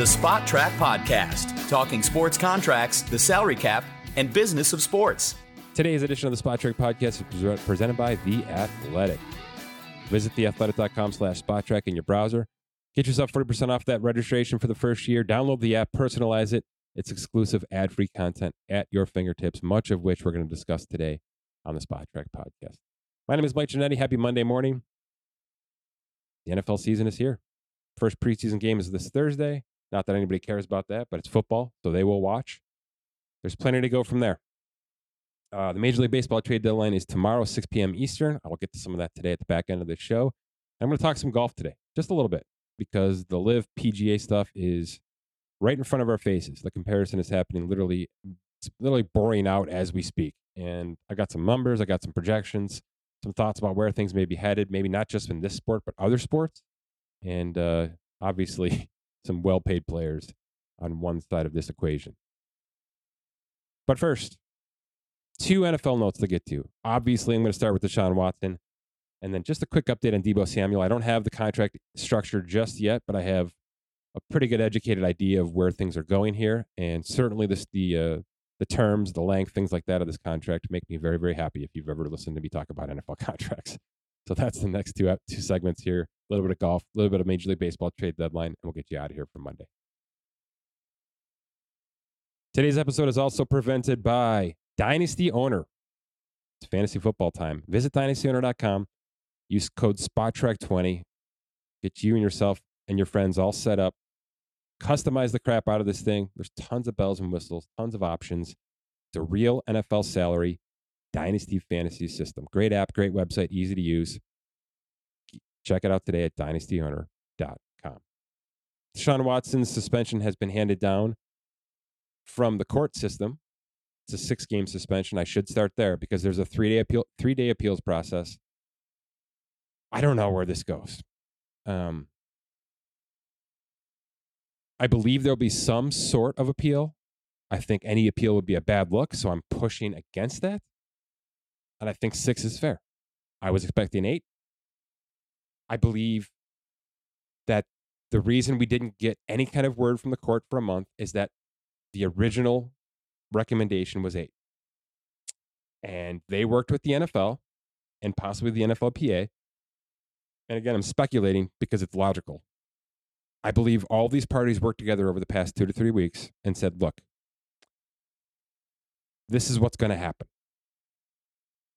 the Spotrac Podcast, talking sports contracts, the salary cap, and business of sports. Today's edition of the Spotrac Podcast is presented by The Athletic. Visit theathletic.com slash spotrac in your browser. Get yourself 40% off that registration for the first year. Download the app, personalize it. It's exclusive ad free content at your fingertips, much of which we're going to discuss today on the Spotrac Podcast. My name is Mike Ginnitti. Happy Monday morning. The NFL season is here. First preseason game is this Thursday. Not that anybody cares about that, but it's football, so they will watch. There's plenty to go from there. Uh, the Major League Baseball trade deadline is tomorrow, 6 p.m. Eastern. I will get to some of that today at the back end of the show. I'm going to talk some golf today, just a little bit, because the LIV PGA stuff is right in front of our faces. The comparison is happening literally, literally boring out as we speak. And I got some numbers, I got some projections, some thoughts about where things may be headed, maybe not just in this sport, but other sports. And uh, obviously, some well paid players on one side of this equation. But first, two NFL notes to get to. Obviously, I'm going to start with Deshaun Watson. And then just a quick update on Deebo Samuel. I don't have the contract structure just yet, but I have a pretty good educated idea of where things are going here. And certainly this, the, uh, the terms, the length, things like that of this contract make me very, very happy if you've ever listened to me talk about NFL contracts. So that's the next two, two segments here a little bit of golf, a little bit of Major League Baseball trade deadline, and we'll get you out of here for Monday. Today's episode is also presented by Dynasty Owner. It's fantasy football time. Visit dynastyowner.com. Use code SPOTTRACK20. Get you and yourself and your friends all set up. Customize the crap out of this thing. There's tons of bells and whistles, tons of options. It's a real NFL salary dynasty fantasy system. Great app, great website, easy to use. Check it out today at dynastyowner.com. Sean Watson's suspension has been handed down from the court system. It's a six game suspension. I should start there because there's a three day appeal three day appeals process. I don't know where this goes. Um, I believe there'll be some sort of appeal. I think any appeal would be a bad look, so I'm pushing against that. And I think six is fair. I was expecting eight. I believe that the reason we didn't get any kind of word from the court for a month is that the original recommendation was eight. And they worked with the NFL and possibly the NFLPA. And again, I'm speculating because it's logical. I believe all these parties worked together over the past two to three weeks and said, look, this is what's going to happen.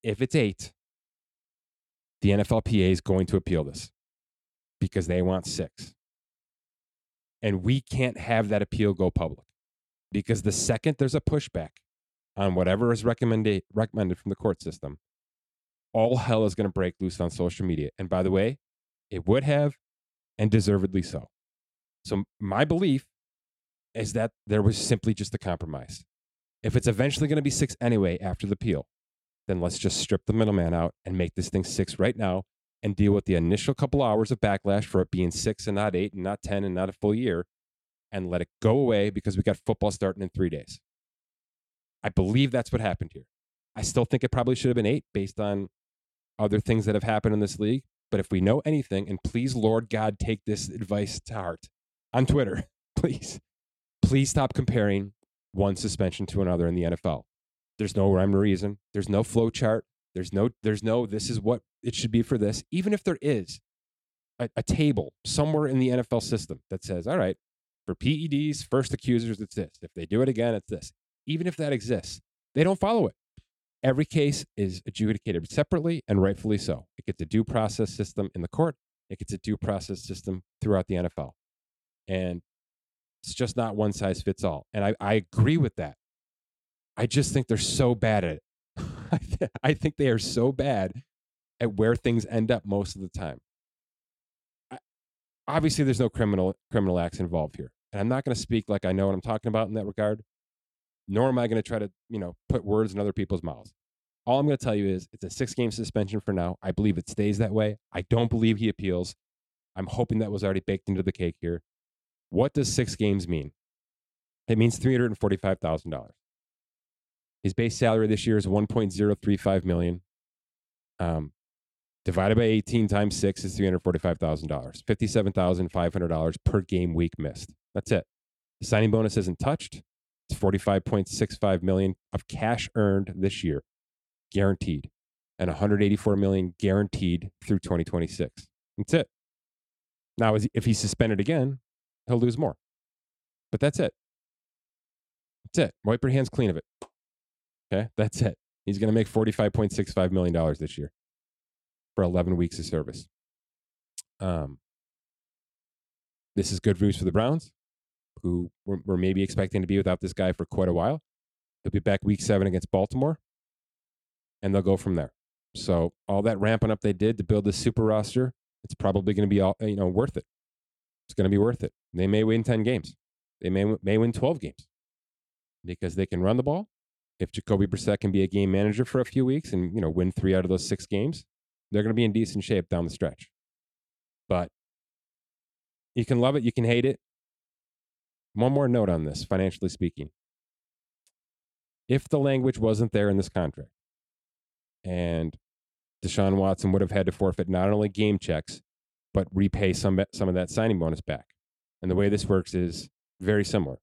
If it's eight, the NFLPA is going to appeal this because they want six. And we can't have that appeal go public because the second there's a pushback on whatever is recommended, from the court system, all hell is going to break loose on social media. And by the way, it would have, and deservedly so. So, my belief is that there was simply just a compromise. If it's eventually going to be six anyway after the appeal, then let's just strip the middleman out and make this thing six right now and deal with the initial couple hours of backlash for it being six and not eight and not 10 and not a full year and let it go away because we got football starting in three days. I believe that's what happened here. I still think it probably should have been eight based on other things that have happened in this league. But if we know anything, and please, Lord God, take this advice to heart on Twitter, please, please stop comparing one suspension to another in the NFL. There's no rhyme or reason. There's no flow chart. There's no, there's no, this is what it should be for this. Even if there is a, a table somewhere in the NFL system that says, all right, for PEDs, first accusers, it's this. If they do it again, it's this. Even if that exists, they don't follow it. Every case is adjudicated separately and rightfully so. It gets a due process system in the court, it gets a due process system throughout the NFL. And it's just not one size fits all. And I, I agree with that. I just think they're so bad at it. I, think they are so bad at where things end up most of the time. I, obviously, there's no criminal criminal acts involved here, and I'm not going to speak like I know what I'm talking about in that regard. Nor am I going to try to you know put words in other people's mouths. All I'm going to tell you is it's a six game suspension for now. I believe it stays that way. I don't believe he appeals. I'm hoping that was already baked into the cake here. What does six games mean? It means three hundred and forty-five thousand dollars. His base salary this year is 1.035 million. Um, divided by 18 times six is $345,000. $57,500 per game week missed. That's it. The signing bonus isn't touched. It's 45.65 million of cash earned this year, guaranteed, and 184 million guaranteed through 2026. That's it. Now, if he's suspended again, he'll lose more. But that's it. That's it. Wipe your hands clean of it. Okay, that's it. He's going to make $45.65 million this year for 11 weeks of service. Um, this is good news for the Browns, who were, were maybe expecting to be without this guy for quite a while. He'll be back week seven against Baltimore, and they'll go from there. So all that ramping up they did to build this super roster, it's probably going to be all you know worth it. It's going to be worth it. They may win 10 games. They may may win 12 games because they can run the ball. If Jacoby Brissett can be a game manager for a few weeks and you know win three out of those six games, they're going to be in decent shape down the stretch. But you can love it, you can hate it. One more note on this, financially speaking. If the language wasn't there in this contract, and Deshaun Watson would have had to forfeit not only game checks, but repay some, some of that signing bonus back. And the way this works is very similar.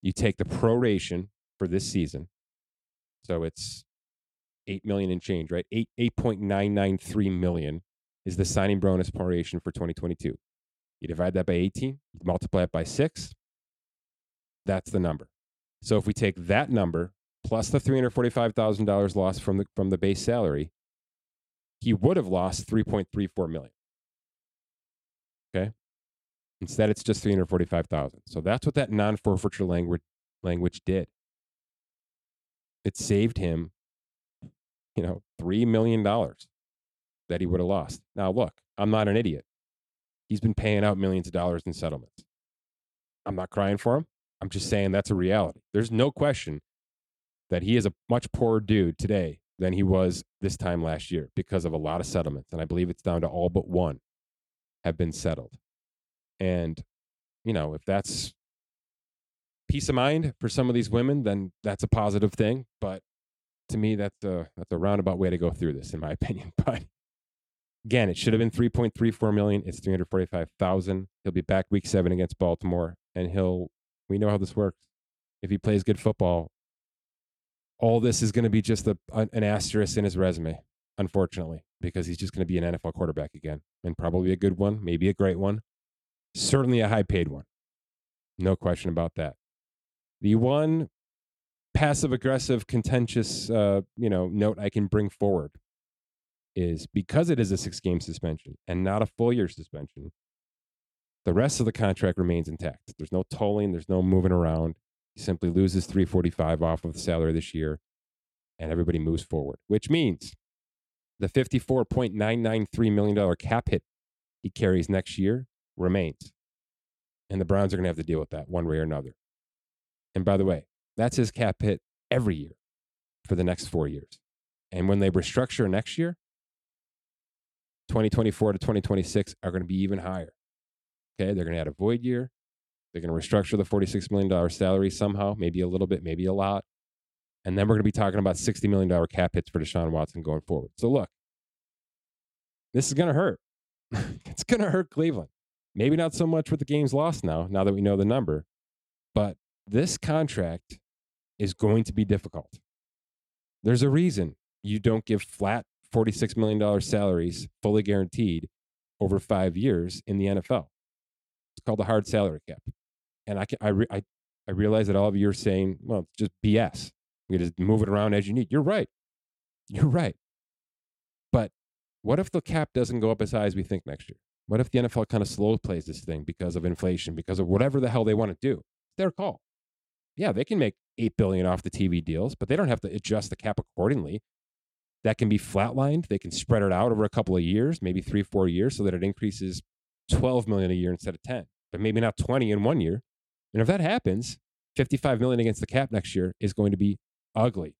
You take the proration for this season. So it's 8 million in change, right? 8 8.993 million is the signing bonus proration for 2022. You divide that by 18, you multiply it by 6. That's the number. So if we take that number plus the $345,000 lost from the from the base salary, he would have lost 3.34 million. Okay? Instead, it's just 345,000. So that's what that non-forfeiture language language did. It saved him, you know, $3 million that he would have lost. Now, look, I'm not an idiot. He's been paying out millions of dollars in settlements. I'm not crying for him. I'm just saying that's a reality. There's no question that he is a much poorer dude today than he was this time last year because of a lot of settlements. And I believe it's down to all but one have been settled. And, you know, if that's peace of mind for some of these women, then that's a positive thing. But to me, that's a, that's a roundabout way to go through this, in my opinion. But again, it should have been 3.34 million. It's 345,000. He'll be back week seven against Baltimore. And he'll, we know how this works. If he plays good football, all this is going to be just a, an asterisk in his resume, unfortunately, because he's just going to be an NFL quarterback again and probably a good one, maybe a great one certainly a high paid one. No question about that. The one passive aggressive, contentious, uh, you know, note I can bring forward is because it is a six game suspension and not a full year suspension, the rest of the contract remains intact. There's no tolling, there's no moving around. He simply loses 345 off of the salary this year and everybody moves forward, which means the $54.993 million cap hit he carries next year remains. And the Browns are going to have to deal with that one way or another. And by the way, that's his cap hit every year for the next four years. And when they restructure next year, 2024 to 2026 are going to be even higher. Okay, they're going to add a void year. They're going to restructure the $46 million salary somehow, maybe a little bit, maybe a lot. And then we're going to be talking about $60 million cap hits for Deshaun Watson going forward. So look, this is going to hurt. it's going to hurt Cleveland. Maybe not so much with the games lost now, now that we know the number, but this contract is going to be difficult. There's a reason you don't give flat $46 million salaries fully guaranteed over five years in the NFL. It's called the hard salary cap. And I, can, I, re, I, I realize that all of you are saying, well, it's just BS. You just move it around as you need. You're right. You're right. But what if the cap doesn't go up as high as we think next year? What if the NFL kind of slow plays this thing because of inflation, because of whatever the hell they want to do? It's their call. Yeah, they can make eight billion off the TV deals, but they don't have to adjust the cap accordingly. That can be flatlined. They can spread it out over a couple of years, maybe three, four years, so that it increases 12 million a year instead of 10, but maybe not 20 in one year. And if that happens, 55 million against the cap next year is going to be ugly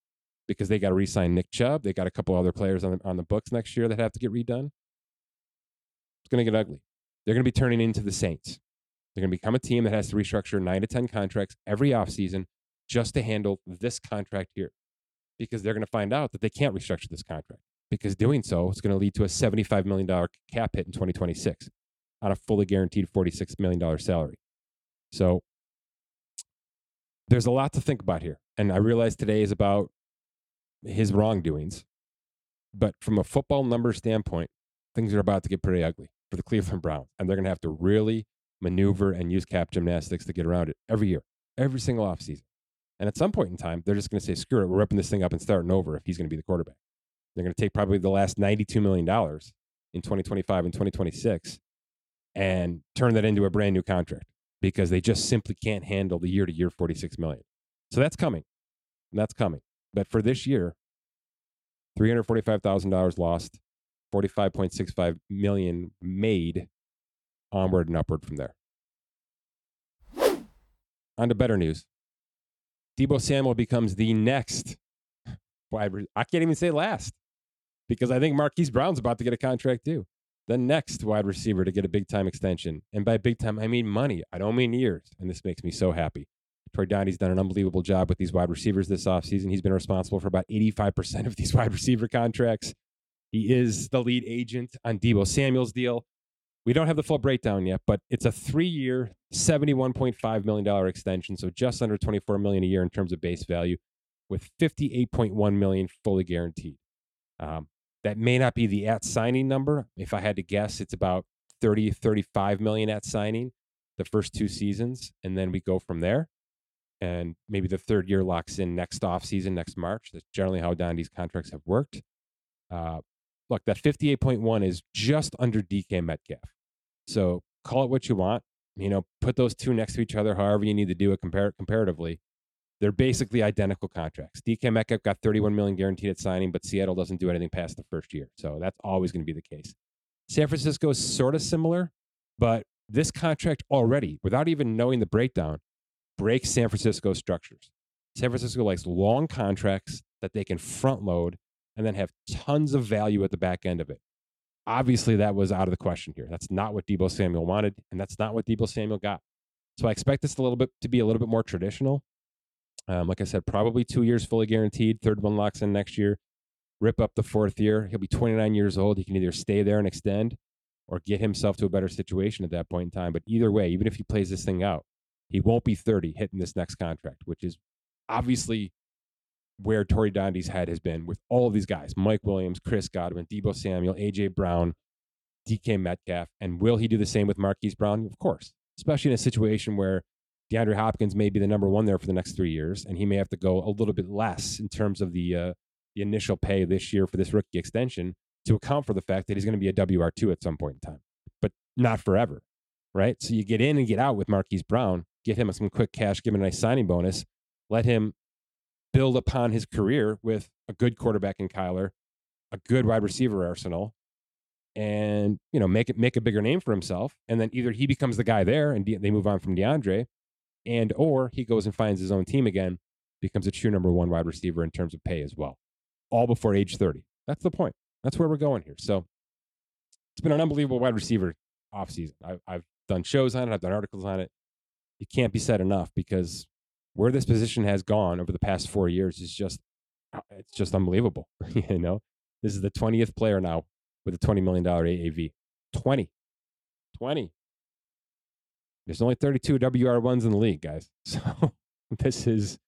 because they got to re-sign Nick Chubb. They got a couple other players on the, on the books next year that have to get redone It's going to get ugly. They're going to be turning into the Saints. They're going to become a team that has to restructure nine to 10 contracts every offseason just to handle this contract here because they're going to find out that they can't restructure this contract because doing so is going to lead to a $75 million cap hit in 2026 on a fully guaranteed $46 million salary. So there's a lot to think about here. And I realize today is about his wrongdoings. But from a football number standpoint, things are about to get pretty ugly for the Cleveland Browns. And they're going to have to really maneuver and use cap gymnastics to get around it every year, every single offseason. And at some point in time, they're just going to say, screw it, we're ripping this thing up and starting over if he's going to be the quarterback. They're going to take probably the last $92 million in 2025 and 2026 and turn that into a brand new contract because they just simply can't handle the year to year 46 million. So that's coming. That's coming. But for this year, $345,000 lost, 45.65 million made, onward and upward from there. On to better news. Deebo Samuel becomes the next wide. I can't even say last because I think Marquise Brown's about to get a contract too. The next wide receiver to get a big time extension. And by big time, I mean money. I don't mean years. And this makes me so happy. Tory Dunn's done an unbelievable job with these wide receivers this offseason. He's been responsible for about 85% of these wide receiver contracts. He is the lead agent on Deebo Samuel's deal. We don't have the full breakdown yet, but it's a three-year, $71.5 million extension, so just under 24 million a year in terms of base value, with 58.1 million fully guaranteed. Um, that may not be the at signing number. If I had to guess, it's about 30, 35 million at signing the first two seasons, and then we go from there. And maybe the third year locks in next off season, next March. That's generally how Dunn's contracts have worked. Uh, look, that 58.1 is just under DK Metcalf. So call it what you want. You know, put those two next to each other, however you need to do it compar- comparatively. They're basically identical contracts. DK Metcalf got 31 million guaranteed at signing, but Seattle doesn't do anything past the first year. So that's always going to be the case. San Francisco is sort of similar, but this contract already, without even knowing the breakdown, breaks San Francisco's structures. San Francisco likes long contracts that they can front load and then have tons of value at the back end of it. Obviously, that was out of the question here. That's not what Deebo Samuel wanted, and that's not what Deebo Samuel got. So I expect this a little bit to be a little bit more traditional. Um, like I said, probably two years fully guaranteed. Third one locks in next year. Rip up the fourth year. He'll be 29 years old. He can either stay there and extend or get himself to a better situation at that point in time. But either way, even if he plays this thing out, he won't be 30 hitting this next contract, which is obviously where Tory Dunn's head has been with all of these guys Mike Williams, Chris Godwin, Deebo Samuel, AJ Brown, DK Metcalf. And will he do the same with Marquise Brown? Of course, especially in a situation where DeAndre Hopkins may be the number one there for the next three years, and he may have to go a little bit less in terms of the uh, the initial pay this year for this rookie extension to account for the fact that he's going to be a WR2 at some point in time, but not forever, right? So you get in and get out with Marquise Brown, get him some quick cash, give him a nice signing bonus, let him build upon his career with a good quarterback in Kyler, a good wide receiver arsenal, and you know make it make a bigger name for himself. And then either he becomes the guy there and they move on from DeAndre, and or he goes and finds his own team again, becomes a true number one wide receiver in terms of pay as well, all before age 30. That's the point. That's where we're going here. So it's been an unbelievable wide receiver offseason. I've, I've done shows on it, I've done articles on it. It can't be said enough because where this position has gone over the past four years is just uh, it's just unbelievable. you know, this is the 20th player now with a $20 million AAV. 20. 20. There's only 32 WR1s in the league, guys. So this is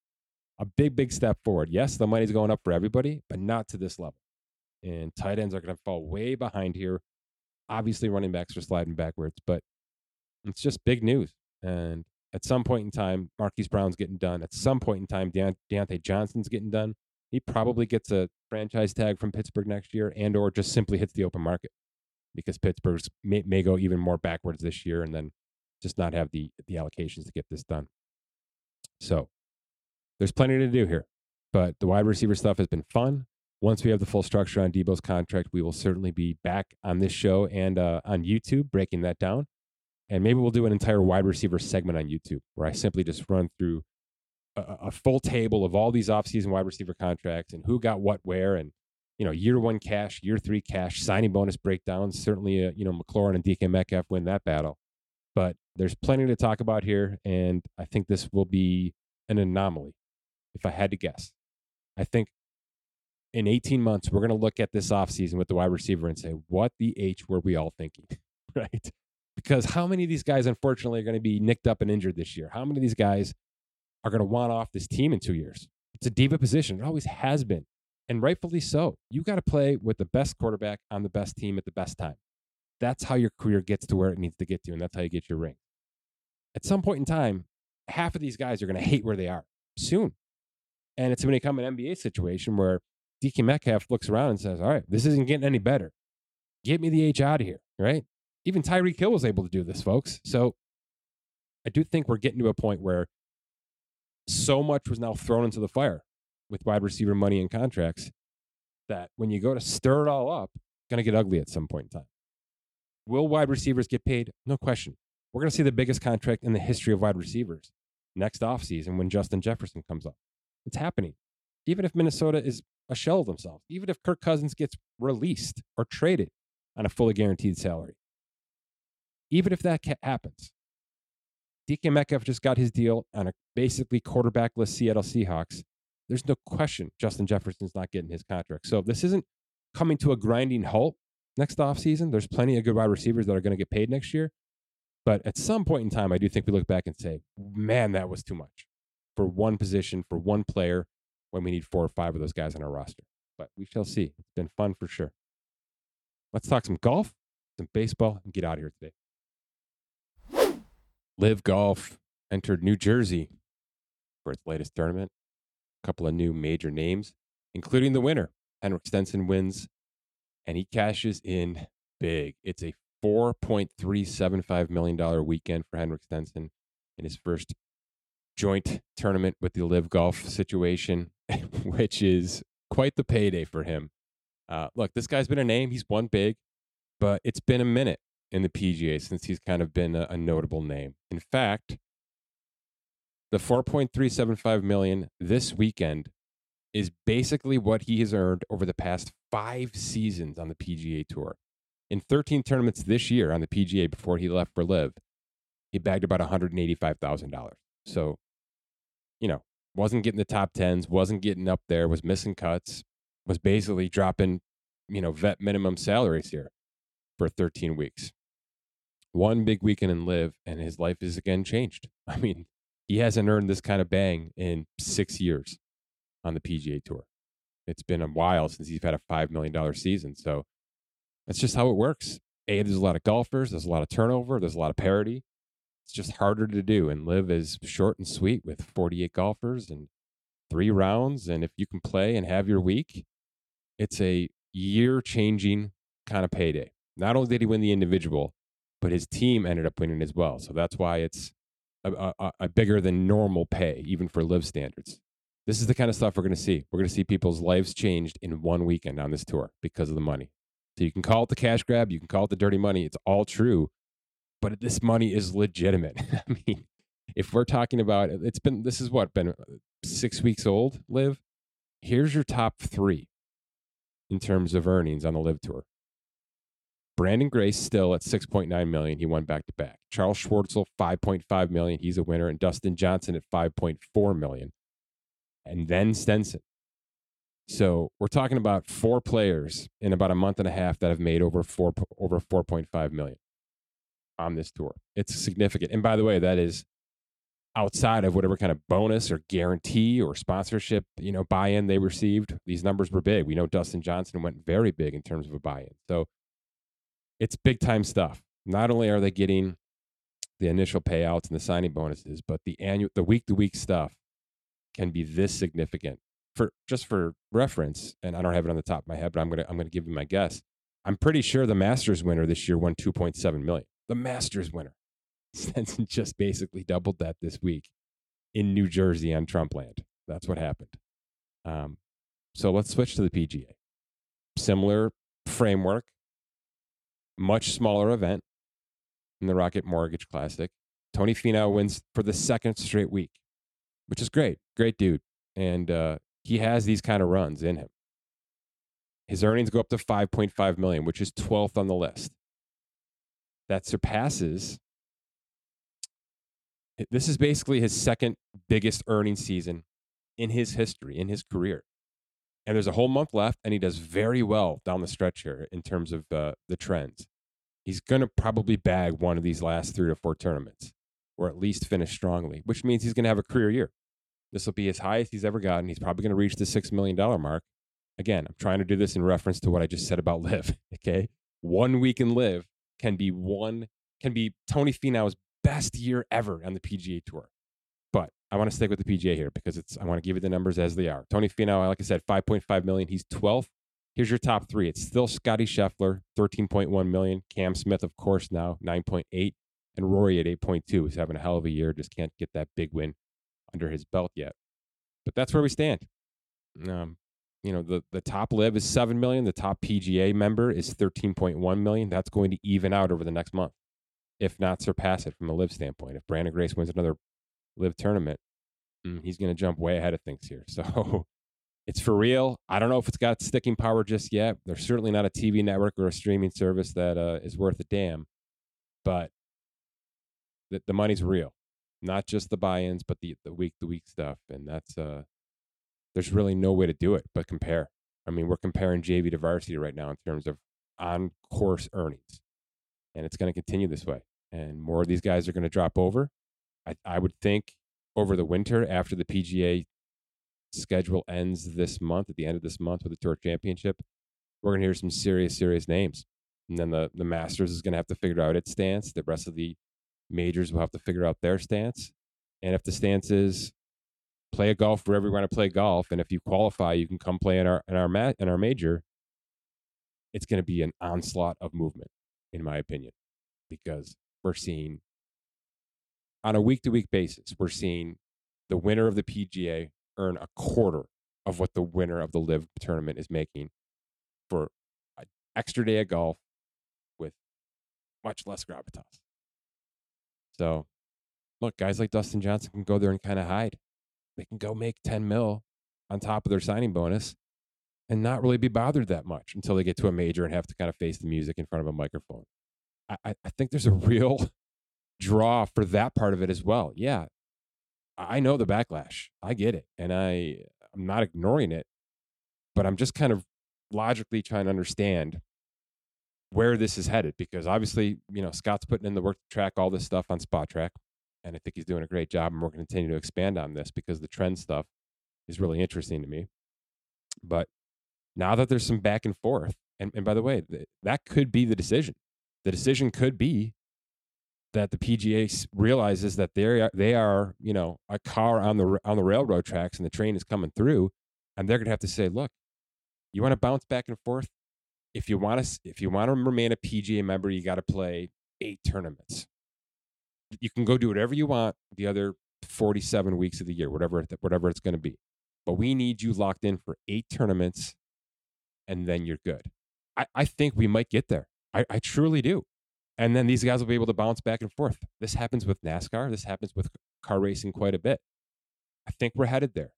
a big, big step forward. Yes, the money's going up for everybody, but not to this level. And tight ends are going to fall way behind here. Obviously, running backs are sliding backwards, but it's just big news. And at some point in time, Marquise Brown's getting done. At some point in time, Deont- Diontae Johnson's getting done. He probably gets a franchise tag from Pittsburgh next year, and or just simply hits the open market because Pittsburgh's may, may go even more backwards this year, and then just not have the the allocations to get this done. So there's plenty to do here, but the wide receiver stuff has been fun. Once we have the full structure on Deebo's contract, we will certainly be back on this show and uh, on YouTube breaking that down. And maybe we'll do an entire wide receiver segment on YouTube where I simply just run through a, a full table of all these offseason wide receiver contracts and who got what where and you know year one cash, year three cash, signing bonus breakdowns. Certainly, uh, you know McLaurin and DK Metcalf win that battle. But there's plenty to talk about here, and I think this will be an anomaly, if I had to guess. I think in 18 months, we're going to look at this offseason with the wide receiver and say, what the H were we all thinking? right? Because how many of these guys, unfortunately, are going to be nicked up and injured this year? How many of these guys are going to want off this team in two years. It's a diva position. It always has been. And rightfully so. You got to play with the best quarterback on the best team at the best time. That's how your career gets to where it needs to get to, and that's how you get your ring. At some point in time, half of these guys are going to hate where they are soon. And it's going to become an NBA situation where DK Metcalf looks around and says, All right, this isn't getting any better. Get me the H out of here, right? Even Tyreek Hill was able to do this, folks. So I do think we're getting to a point where so much was now thrown into the fire with wide receiver money and contracts that when you go to stir it all up, it's going to get ugly at some point in time. Will wide receivers get paid? No question. We're going to see the biggest contract in the history of wide receivers next offseason when Justin Jefferson comes up. It's happening. Even if Minnesota is a shell of themselves, even if Kirk Cousins gets released or traded on a fully guaranteed salary, even if that happens, DK Metcalf just got his deal on a basically quarterbackless Seattle Seahawks. There's no question Justin Jefferson's not getting his contract. So this isn't coming to a grinding halt next offseason. There's plenty of good wide receivers that are going to get paid next year. But at some point in time, I do think we look back and say, man, that was too much for one position, for one player, when we need four or five of those guys on our roster. But we shall see. It's been fun for sure. Let's talk some golf, some baseball, and get out of here today. LIV Golf entered New Jersey for its latest tournament. A couple of new major names, including the winner. Henrik Stenson wins, and he cashes in big. It's a $4.375 million weekend for Henrik Stenson in his first joint tournament with the LIV Golf situation, which is quite the payday for him. Uh, look, this guy's been a name. He's won big, but it's been a minute in the PGA since he's kind of been a, a notable name. In fact, the 4.375 million this weekend is basically what he has earned over the past five seasons on the PGA Tour. In 13 tournaments this year on the PGA before he left for LIV, he bagged about $185,000. So, you know, wasn't getting the top tens, wasn't getting up there, was missing cuts, was basically dropping, you know, vet minimum salaries here for 13 weeks one big weekend and LIV, and his life is again changed. I mean, he hasn't earned this kind of bang in six years on the PGA Tour. It's been a while since he's had a $5 million season. So that's just how it works. A, there's a lot of golfers, there's a lot of turnover, there's a lot of parity. It's just harder to do. And LIV is short and sweet with 48 golfers and three rounds. And if you can play and have your week, it's a year changing kind of payday. Not only did he win the individual, but his team ended up winning as well. So that's why it's a, a, a bigger than normal pay, even for LIV standards. This is the kind of stuff we're going to see. We're going to see people's lives changed in one weekend on this tour because of the money. So you can call it the cash grab, you can call it the dirty money. It's all true, but this money is legitimate. I mean, if we're talking about it's been this is what been uh, six weeks old. LIV. Here's your top three in terms of earnings on the LIV tour. Branden Grace still at 6.9 million. He won back to back. Charles Schwartzel 5.5 million. He's a winner, and Dustin Johnson at 5.4 million, and then Stenson. So we're talking about four players in about a month and a half that have made over four over 4.5 million on this tour. It's significant. And by the way, that is outside of whatever kind of bonus or guarantee or sponsorship, you know, buy-in they received. These numbers were big. We know Dustin Johnson went very big in terms of a buy-in. So it's big time stuff. Not only are they getting the initial payouts and the signing bonuses, but the annual, the week to week stuff can be this significant. For just for reference, and I don't have it on the top of my head, but I'm gonna I'm gonna give you my guess. I'm pretty sure the Masters winner this year won 2.7 million. The Masters winner. Stenson just basically doubled that this week in New Jersey on Trump land. That's what happened. Um, so let's switch to the PGA. Similar framework, much smaller event in the Rocket Mortgage Classic. Tony Finau wins for the second straight week, which is great. Great dude. And uh, he has these kind of runs in him. His earnings go up to 5.5 million, which is 12th on the list. That surpasses this is basically his second biggest earning season in his history, in his career and there's a whole month left, and he does very well down the stretch here in terms of uh, the trends. He's going to probably bag one of these last three to four tournaments, or at least finish strongly, which means he's going to have a career year. This will be as high as he's ever gotten. He's probably going to reach the $6 million mark. Again, I'm trying to do this in reference to what I just said about LIV. Okay. One week in LIV can be one, can be Tony Finau's best year ever on the PGA Tour. I want to stick with the PGA here because it's, I want to give you the numbers as they are. Tony Finau, like I said, 5.5 million. He's 12th. Here's your top three. It's still Scotty Scheffler, 13.1 million. Cam Smith, of course, now 9.8. And Rory at 8.2 He's having a hell of a year. Just can't get that big win under his belt yet. But that's where we stand. Um, you know, the, the top LIV is 7 million. The top PGA member is 13.1 million. That's going to even out over the next month, if not surpass it from a LIV standpoint. If Branden Grace wins another LIV tournament, he's going to jump way ahead of things here. So it's for real. I don't know if it's got sticking power just yet. There's certainly not a TV network or a streaming service that uh, is worth a damn, but the, the money's real not just the buy-ins, but the the week to week stuff. And that's uh, there's really no way to do it but compare. I mean, we're comparing JV to varsity right now in terms of on course earnings, and it's going to continue this way. And more of these guys are going to drop over. I, I would think over the winter after the PGA schedule ends this month, at the end of this month with the Tour Championship, we're going to hear some serious, serious names. And then the, the Masters is going to have to figure out its stance. The rest of the majors will have to figure out their stance. And if the stance is play a golf wherever you want to play golf, and if you qualify, you can come play in our in our ma- in our major. It's going to be an onslaught of movement, in my opinion, because we're seeing on a week to week basis, we're seeing the winner of the PGA earn a quarter of what the winner of the LIV tournament is making for an extra day of golf with much less gravitas. So, look, guys like Dustin Johnson can go there and kind of hide. They can go make 10 mil on top of their signing bonus and not really be bothered that much until they get to a major and have to kind of face the music in front of a microphone. I, I think there's a real draw for that part of it as well. Yeah, I know the backlash. I get it. And I, I'm not ignoring it, but I'm just kind of logically trying to understand where this is headed because obviously, you know, Scott's putting in the work to track all this stuff on Spotrac, And I think he's doing a great job. And we're going to continue to expand on this because the trend stuff is really interesting to me. But now that there's some back and forth, and, and by the way, that could be the decision. The decision could be that the PGA realizes that they are, they are, you know, a car on the on the railroad tracks and the train is coming through, and they're going to have to say, look, you want to bounce back and forth if you want to if you want to remain a PGA member, you got to play eight tournaments. You can go do whatever you want the other 47 weeks of the year, whatever whatever it's going to be. But we need you locked in for eight tournaments, and then you're good. I, I think we might get there. I, I truly do. And then these guys will be able to bounce back and forth. This happens with NASCAR. This happens with car racing quite a bit. I think we're headed there.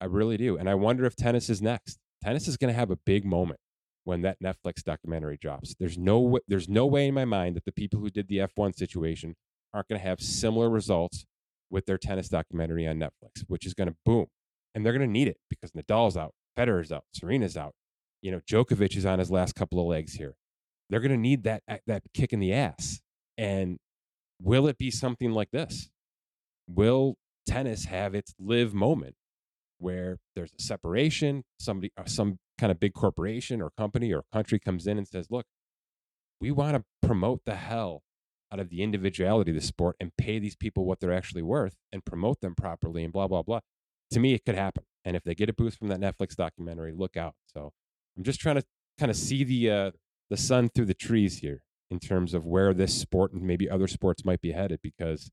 I really do. And I wonder if tennis is next. Tennis is going to have a big moment when that Netflix documentary drops. There's no there's no way in my mind that the people who did the F1 situation aren't going to have similar results with their tennis documentary on Netflix, which is going to boom. And they're going to need it because Nadal's out, Federer's out, Serena's out. You know, Djokovic is on his last couple of legs here. They're going to need that that kick in the ass. And will it be something like this? Will tennis have its LIV moment where there's a separation, somebody uh, some kind of big corporation or company or country comes in and says, look, we want to promote the hell out of the individuality of the sport and pay these people what they're actually worth and promote them properly and blah, blah, blah. To me, it could happen. And if they get a boost from that Netflix documentary, look out. So I'm just trying to kind of see the, uh, the sun through the trees here in terms of where this sport and maybe other sports might be headed because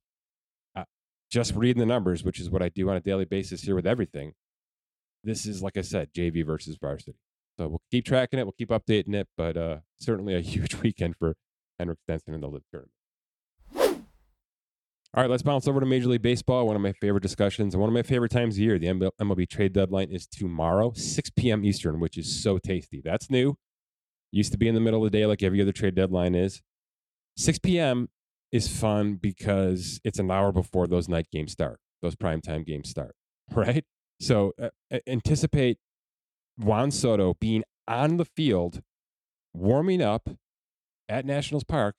uh, just reading the numbers, which is what I do on a daily basis here with everything, this is like I said, JV versus varsity. So we'll keep tracking it. We'll keep updating it, but uh, certainly a huge weekend for Henrik Stenson in the LIV tournament. All right, let's bounce over to Major League Baseball. One of my favorite discussions and one of my favorite times of year. The MLB trade deadline is tomorrow, 6 p.m. Eastern, which is so tasty. That's new. Used to be in the middle of the day like every other trade deadline is. 6 p.m. is fun because it's an hour before those night games start, those primetime games start, right? So uh, anticipate Juan Soto being on the field, warming up at Nationals Park,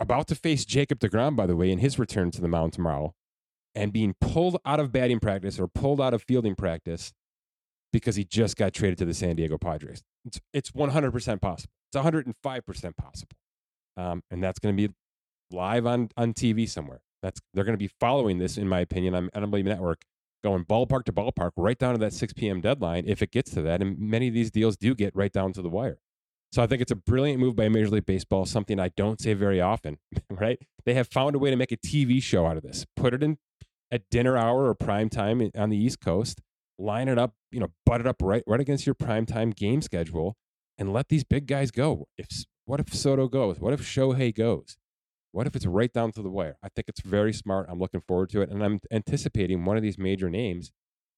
about to face Jacob DeGrom, by the way, in his return to the mound tomorrow. and being pulled out of batting practice or pulled out of fielding practice because he just got traded to the San Diego Padres. It's, it's 100% possible. It's 105% possible. Um, and that's going to be live on, on TV somewhere. That's They're going to be following this, in my opinion, on MLB Network, going ballpark to ballpark right down to that 6 p.m. deadline if it gets to that. And many of these deals do get right down to the wire. So I think it's a brilliant move by Major League Baseball, something I don't say very often, right? They have found a way to make a TV show out of this. Put it in at dinner hour or prime time on the East Coast, line it up, you know, butt it up right right against your prime time game schedule and let these big guys go. If what if Soto goes? What if Shohei goes? What if it's right down to the wire? I think it's very smart. I'm looking forward to it, and I'm anticipating one of these major names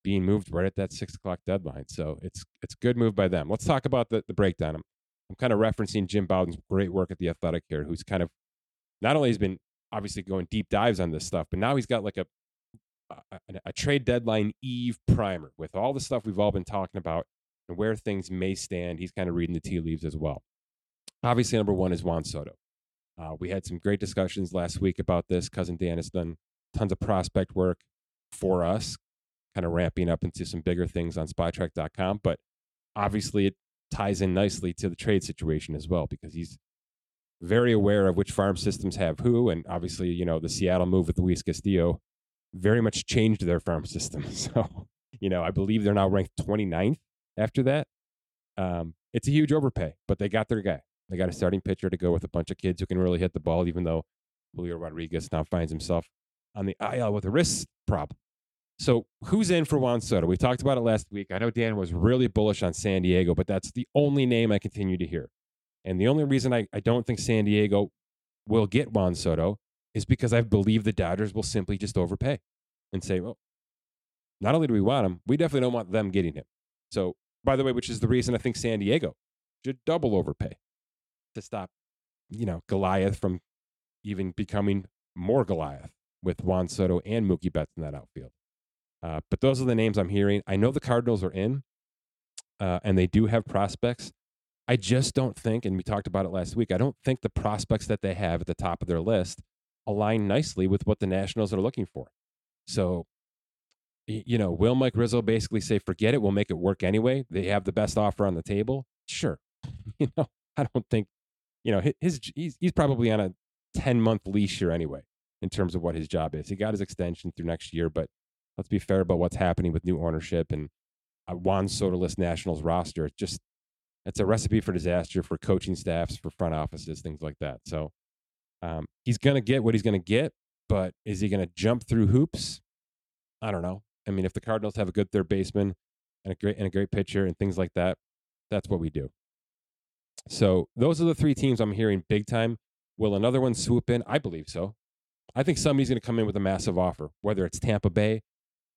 being moved right at that six o'clock deadline. So it's it's good move by them. Let's talk about the, the breakdown. I'm, I'm kind of referencing Jim Bowden's great work at the Athletic here, who's kind of not only has been obviously going deep dives on this stuff, but now he's got like a a, a trade deadline eve primer with all the stuff we've all been talking about and where things may stand. He's kind of reading the tea leaves as well. Obviously, number one is Juan Soto. Uh, we had some great discussions last week about this. Cousin Dan has done tons of prospect work for us, kind of ramping up into some bigger things on Spotrac.com. But obviously, it ties in nicely to the trade situation as well because he's very aware of which farm systems have who. And obviously, you know, the Seattle move with Luis Castillo very much changed their farm system. So, you know, I believe they're now ranked 29th after that. Um, it's a huge overpay, but they got their guy. They got a starting pitcher to go with a bunch of kids who can really hit the ball, even though Julio Rodriguez now finds himself on the IL with a wrist problem. So, who's in for Juan Soto? We talked about it last week. I know Dan was really bullish on San Diego, but that's the only name I continue to hear. And the only reason I, I don't think San Diego will get Juan Soto is because I believe the Dodgers will simply just overpay and say, well, not only do we want him, we definitely don't want them getting him. So, by the way, which is the reason I think San Diego should double overpay to stop, you know, Goliath from even becoming more Goliath with Juan Soto and Mookie Betts in that outfield. Uh, but those are the names I'm hearing. I know the Cardinals are in, uh, and they do have prospects. I just don't think, and we talked about it last week, I don't think the prospects that they have at the top of their list align nicely with what the Nationals are looking for. So, you know, will Mike Rizzo basically say, forget it, we'll make it work anyway? They have the best offer on the table? Sure. you know, I don't think you know, his he's, he's probably on a 10 month leash here anyway, in terms of what his job is. He got his extension through next year, but let's be fair about what's happening with new ownership and a Juan Soto-less Nationals roster. It's just, it's a recipe for disaster for coaching staffs, for front offices, things like that. So um, he's going to get what he's going to get, but is he going to jump through hoops? I don't know. I mean, if the Cardinals have a good third baseman and a great and a great pitcher and things like that, that's what we do. So those are the three teams I'm hearing big time. Will another one swoop in? I believe so. I think somebody's going to come in with a massive offer, whether it's Tampa Bay,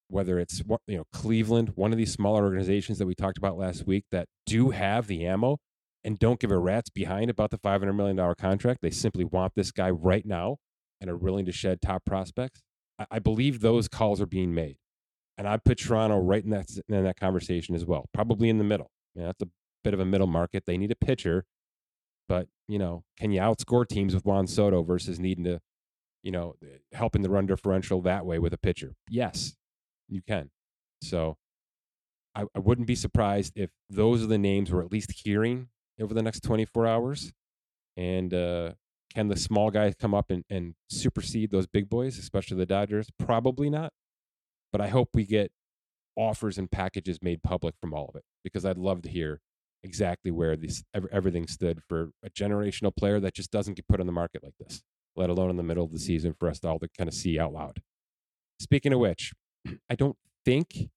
whether it's you know Cleveland, one of these smaller organizations that we talked about last week that do have the ammo and don't give a rat's behind about the $500 million contract. They simply want this guy right now and are willing to shed top prospects. I, I believe those calls are being made. And I put Toronto right in that, in that conversation as well, probably in the middle. That's a bit of a middle market. They need a pitcher, but you know, can you outscore teams with Juan Soto versus needing to, you know, eh, helping the run differential that way with a pitcher? Yes, you can. So I wouldn't be surprised if those are the names we're at least hearing over the next 24 hours. And uh, can the small guys come up and, and supersede those big boys, especially the Dodgers? Probably not. But I hope we get offers and packages made public from all of it because I'd love to hear exactly where this everything stood for a generational player that just doesn't get put on the market like this, let alone in the middle of the season for us to all to kind of see out loud. Speaking of which, I don't think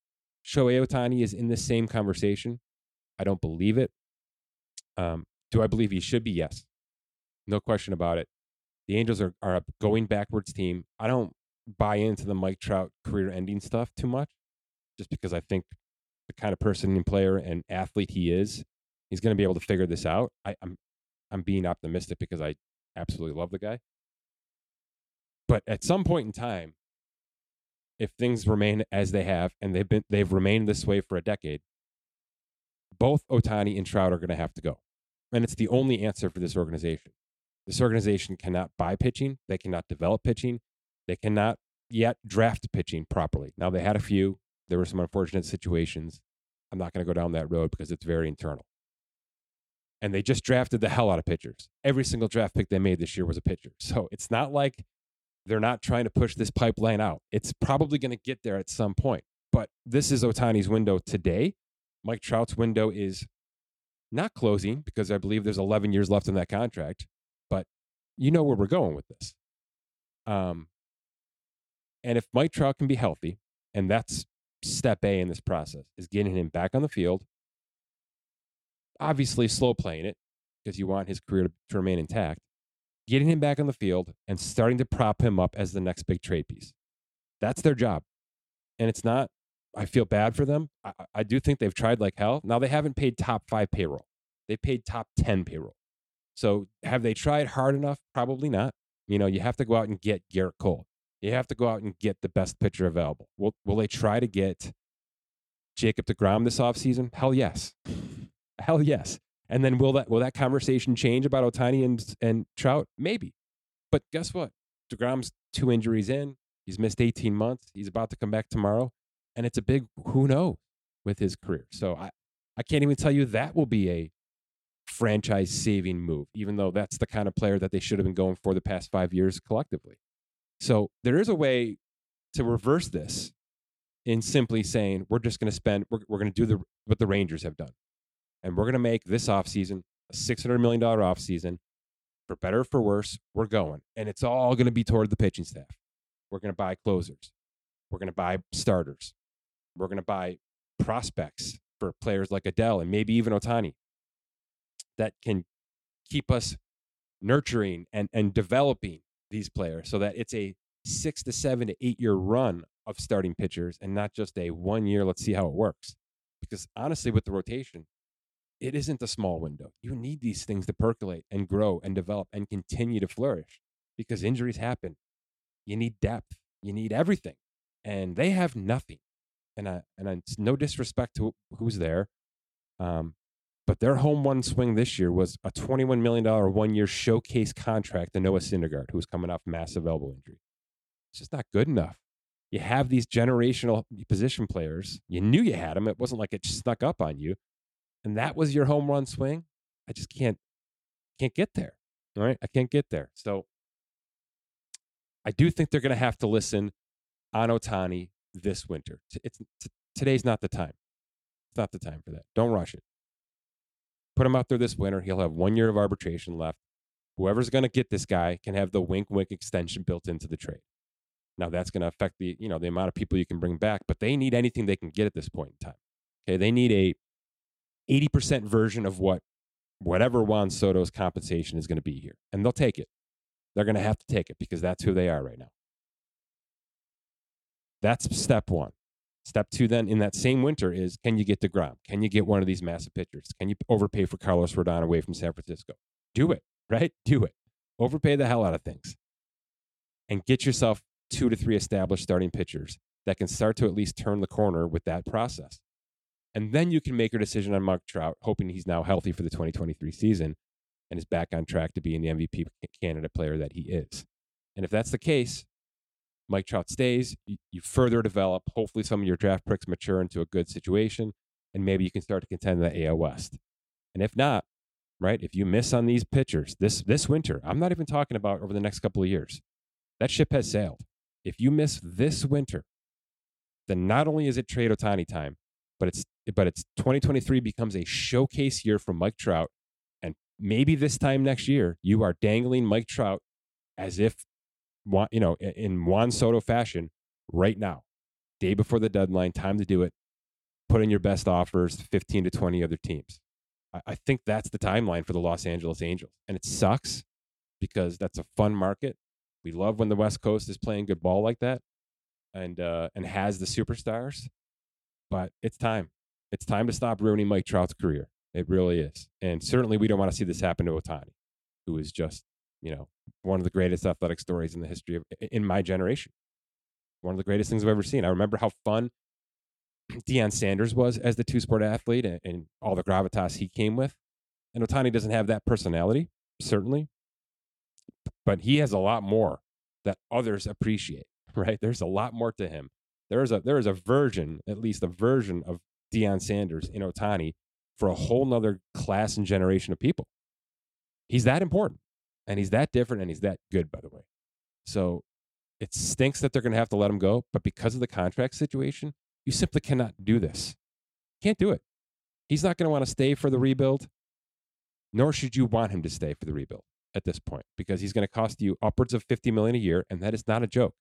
Shohei Ohtani is in the same conversation. I don't believe it. Um, do I believe he should be? Yes. No question about it. The Angels are, are a going backwards team. I don't buy into the Mike Trout career ending stuff too much just because I think the kind of person and player and athlete he is, he's going to be able to figure this out. I, I'm I'm being optimistic because I absolutely love the guy. But at some point in time, if things remain as they have, and they've been they've remained this way for a decade, both Ohtani and Trout are going to have to go. And it's the only answer for this organization. This organization cannot buy pitching, they cannot develop pitching, they cannot yet draft pitching properly. Now they had a few. There were some unfortunate situations. I'm not going to go down that road because it's very internal. And they just drafted the hell out of pitchers. Every single draft pick they made this year was a pitcher. So it's not like they're not trying to push this pipeline out. It's probably going to get there at some point. But this is Ohtani's window today. Mike Trout's window is not closing because I believe there's 11 years left in that contract. But you know where we're going with this. Um, and if Mike Trout can be healthy, and that's step A in this process, is getting him back on the field. Obviously, slow playing it because you want his career to, to remain intact. Getting him back on the field and starting to prop him up as the next big trade piece. That's their job. And it's not, I feel bad for them. I, I do think they've tried like hell. Now, they haven't paid top five payroll, they paid top 10 payroll. So, have they tried hard enough? Probably not. You know, you have to go out and get Gerrit Cole. You have to go out and get the best pitcher available. Will, will they try to get Jacob DeGrom this offseason? Hell yes. Hell yes. And then will that will that conversation change about Ohtani and and Trout? Maybe. But guess what? DeGrom's two injuries in. He's missed 18 months. He's about to come back tomorrow. And it's a big who knows with his career. So I, I can't even tell you that will be a franchise saving move, even though that's the kind of player that they should have been going for the past five years collectively. So there is a way to reverse this in simply saying, we're just going to spend, we're, we're going to do the, what the Rangers have done. And we're going to make this offseason a $600 million offseason. For better or for worse, we're going. And it's all going to be toward the pitching staff. We're going to buy closers. We're going to buy starters. We're going to buy prospects for players like Adell and maybe even Ohtani that can keep us nurturing and, and developing these players so that it's a six to seven to eight year run of starting pitchers and not just a one year, let's see how it works. Because honestly, with the rotation, it isn't a small window. You need these things to percolate and grow and develop and continue to flourish because injuries happen. You need depth, you need everything. And they have nothing. And, I, and I, it's no disrespect to who's there. Um, but their home run swing this year was a $21 million one year showcase contract to Noah Syndergaard, who's coming off massive elbow injury. It's just not good enough. You have these generational position players. You knew you had them. It wasn't like it snuck up on you. And that was your home run swing. I just can't can't get there. All right. I can't get there. So I do think they're going to have to listen on Ohtani this winter. It's, today's not the time. It's not the time for that. Don't rush it put him out there this winter. He'll have one year of arbitration left. Whoever's going to get this guy can have the wink wink extension built into the trade. Now that's going to affect the you know the amount of people you can bring back, but they need anything they can get at this point in time. Okay, they need a 80% version of what whatever Juan Soto's compensation is going to be here, and they'll take it. They're going to have to take it because that's who they are right now. That's step one. Step two, then in that same winter, is can you get DeGrom? Can you get one of these massive pitchers? Can you overpay for Carlos Rodon away from San Francisco? Do it, right? Do it. Overpay the hell out of things and get yourself two to three established starting pitchers that can start to at least turn the corner with that process. And then you can make a decision on Mark Trout, hoping he's now healthy for the 2023 season and is back on track to being the MVP candidate player that he is. And if that's the case, Mike Trout stays, you, further develop. Hopefully, some of your draft picks mature into a good situation, and maybe you can start to contend in the AL West. And if not, right, if you miss on these pitchers this this winter, I'm not even talking about over the next couple of years. That ship has sailed. If you miss this winter, then not only is it trade Ohtani time, but it's but it's 2023 becomes a showcase year for Mike Trout, and maybe this time next year you are dangling Mike Trout as if you know, in Juan Soto fashion right now, day before the deadline, time to do it. Put in your best offers, 15 to 20 other teams. I, I think that's the timeline for the Los Angeles Angels. And it sucks because that's a fun market. We love when the West Coast is playing good ball like that and uh, and has the superstars. But it's time. It's time to stop ruining Mike Trout's career. It really is. And certainly we don't want to see this happen to Ohtani, who is just you know, one of the greatest athletic stories in the history of in my generation. One of the greatest things I've ever seen. I remember how fun Deion Sanders was as the two sport athlete and, and all the gravitas he came with. And Ohtani doesn't have that personality, certainly, but he has a lot more that others appreciate. right? There's a lot more to him. There is a there is a version, at least a version of Deion Sanders in Ohtani for a whole nother class and generation of people. He's that important and he's that different and he's that good, by the way. So it stinks that they're going to have to let him go, but because of the contract situation, you simply cannot do this. Can't do it. He's not going to want to stay for the rebuild, nor should you want him to stay for the rebuild at this point because he's going to cost you upwards of 50 million a year and that is not a joke.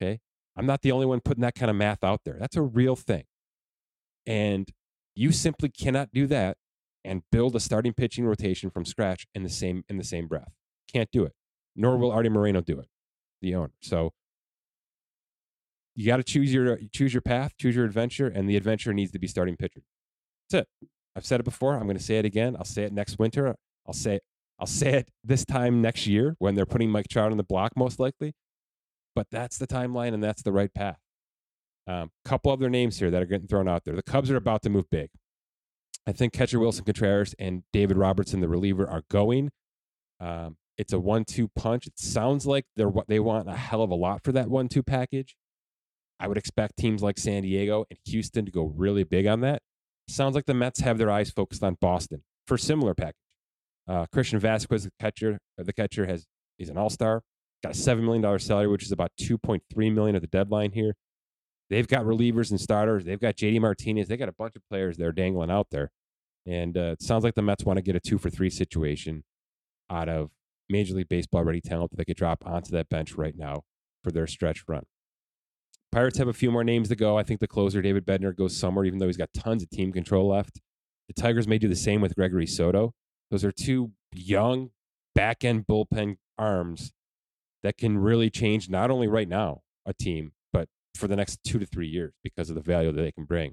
Okay? I'm not the only one putting that kind of math out there. That's a real thing. And you simply cannot do that and build a starting pitching rotation from scratch in the same in the same breath. Can't do it. Nor will Artie Moreno do it, the owner. So you got to choose your choose your path, choose your adventure, and the adventure needs to be starting pitcher. That's it. I've said it before. I'm going to say it again. I'll say it next winter. I'll say I'll say it this time next year when they're putting Mike Trout on the block, most likely. But that's the timeline and that's the right path. A um, couple other names here that are getting thrown out there. The Cubs are about to move big. I think catcher Willson Contreras and David Robertson, the reliever, are going. Um, it's a one-two punch. It sounds like they're what they want a hell of a lot for that one-two package. I would expect teams like San Diego and Houston to go really big on that. Sounds like the Mets have their eyes focused on Boston for similar package. Uh, Christian Vázquez, the catcher, uh, the catcher has he's an all-star. Got a seven million dollar salary, which is about two point three million at the deadline here. They've got relievers and starters. They've got JD Martinez. They got a bunch of players they're dangling out there, and uh, it sounds like the Mets want to get a two for three situation out of Major League Baseball ready talent that they could drop onto that bench right now for their stretch run. Pirates have a few more names to go. I think the closer, David Bednar, goes somewhere, even though he's got tons of team control left. The Tigers may do the same with Gregory Soto. Those are two young back end bullpen arms that can really change not only right now a team, but for the next two to three years because of the value that they can bring.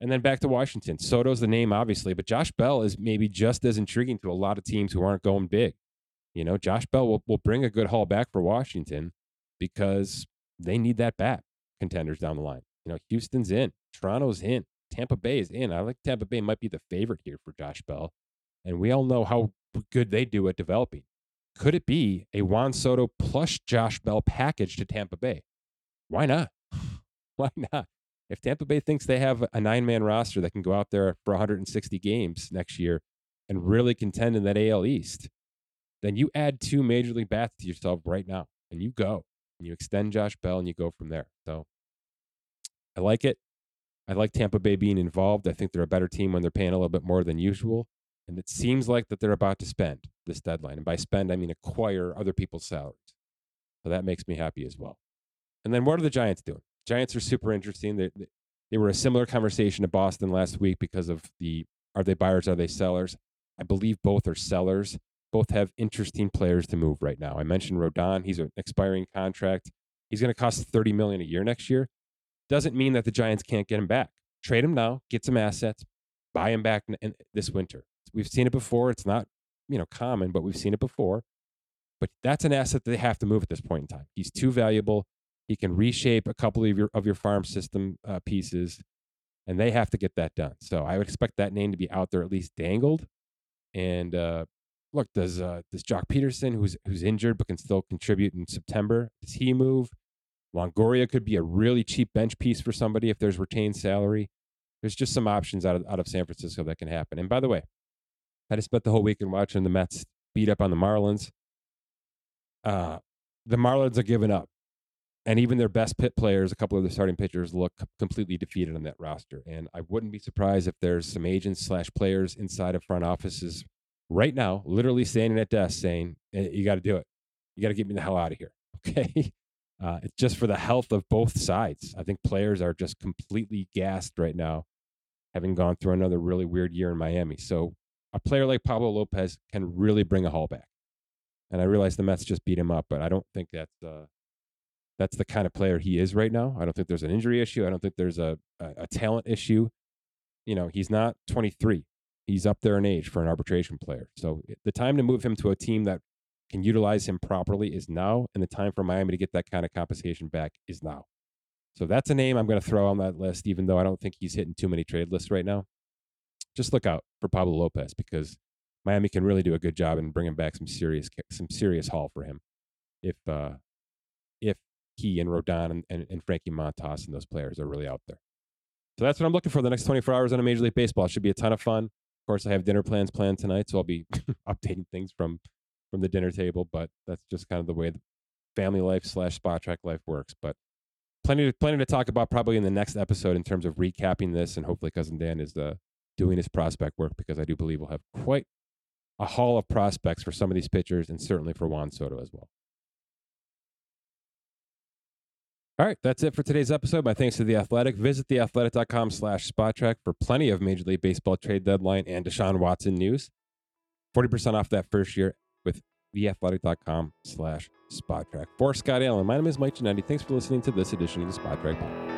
And then back to Washington. Soto's the name, obviously, but Josh Bell is maybe just as intriguing to a lot of teams who aren't going big. You know, Josh Bell will, will bring a good haul back for Washington because they need that bat contenders down the line. You know, Houston's in, Toronto's in, Tampa Bay is in. I like Tampa Bay might be the favorite here for Josh Bell. And we all know how good they do at developing. Could it be a Juan Soto plus Josh Bell package to Tampa Bay? Why not? Why not? If Tampa Bay thinks they have a nine man roster that can go out there for 160 games next year and really contend in that AL East, then you add two major league bats to yourself right now and you go and you extend Josh Bell and you go from there. So I like it. I like Tampa Bay being involved. I think they're a better team when they're paying a little bit more than usual. And it seems like that they're about to spend this deadline. And by spend, I mean acquire other people's salaries. So that makes me happy as well. And then what are the Giants doing? Giants are super interesting. They, they were a similar conversation to Boston last week because of the are they buyers, are they sellers? I believe both are sellers. Both have interesting players to move right now. I mentioned Rodon. He's an expiring contract. He's going to cost 30 million a year next year. Doesn't mean that the Giants can't get him back. Trade him now, get some assets, buy him back in this winter. We've seen it before. It's not, you know, common, but we've seen it before. But that's an asset that they have to move at this point in time. He's too valuable. He can reshape a couple of your of your farm system uh, pieces, and they have to get that done. So I would expect that name to be out there at least dangled. And uh, look, does uh, does Joc Pederson, who's who's injured but can still contribute in September, does he move? Longoria could be a really cheap bench piece for somebody if there's retained salary. There's just some options out of out of San Francisco that can happen. And by the way, I just spent the whole weekend watching the Mets beat up on the Marlins. Uh, the Marlins are giving up. And even their best pit players, a couple of the starting pitchers, look completely defeated on that roster. And I wouldn't be surprised if there's some agents slash players inside of front offices right now, literally standing at desk saying, "You got to do it. You got to get me the hell out of here." Okay, uh, it's just for the health of both sides. I think players are just completely gassed right now, having gone through another really weird year in Miami. So a player like Pablo Lopez can really bring a haul back. And I realize the Mets just beat him up, but I don't think that's uh, that's the kind of player he is right now. I don't think there's an injury issue. I don't think there's a, a, a talent issue. You know, he's not 23. He's up there in age for an arbitration player. So the time to move him to a team that can utilize him properly is now, and the time for Miami to get that kind of compensation back is now. So that's a name I'm going to throw on that list, even though I don't think he's hitting too many trade lists right now just look out for Pablo Lopez because Miami can really do a good job in bringing back some serious some serious haul for him if uh, if he and Rodon and, and, and Frankie Montas and those players are really out there. So that's what I'm looking for the next 24 hours on a Major League Baseball. It should be a ton of fun. Course, I have dinner plans planned tonight, so I'll be updating things from from the dinner table. But that's just kind of the way the family life slash Spotrac life works. But plenty to, plenty to talk about probably in the next episode in terms of recapping this, and hopefully, cousin Dan is uh, doing his prospect work because I do believe we'll have quite a haul of prospects for some of these pitchers, and certainly for Juan Soto as well. All right, that's it for today's episode. My thanks to The Athletic. Visit theathletic.com slash Spotrac for plenty of Major League Baseball trade deadline and Deshaun Watson news. 40% off that first year with theathletic.com slash Spotrac. For Scott Allen, my name is Mike Ginnitti. Thanks for listening to this edition of the Spotrac Podcast.